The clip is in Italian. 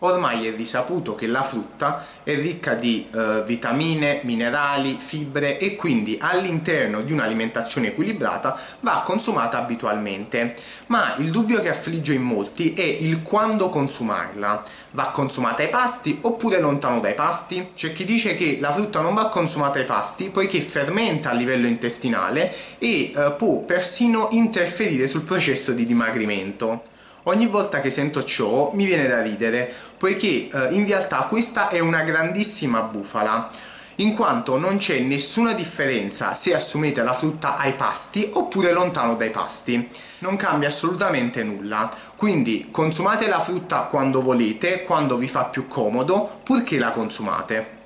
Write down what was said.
Ormai è risaputo che la frutta è ricca di eh, vitamine, minerali, fibre e quindi all'interno di un'alimentazione equilibrata va consumata abitualmente. Ma il dubbio che affligge in molti è il quando consumarla. Va consumata ai pasti oppure lontano dai pasti? C'è chi dice che la frutta non va consumata ai pasti poiché fermenta a livello intestinale e eh, può persino interferire sul processo di dimagrimento. Ogni volta che sento ciò mi viene da ridere, poiché eh, in realtà questa è una grandissima bufala, in quanto non c'è nessuna differenza se assumete la frutta ai pasti oppure lontano dai pasti. Non cambia assolutamente nulla, quindi consumate la frutta quando volete, quando vi fa più comodo, purché la consumate.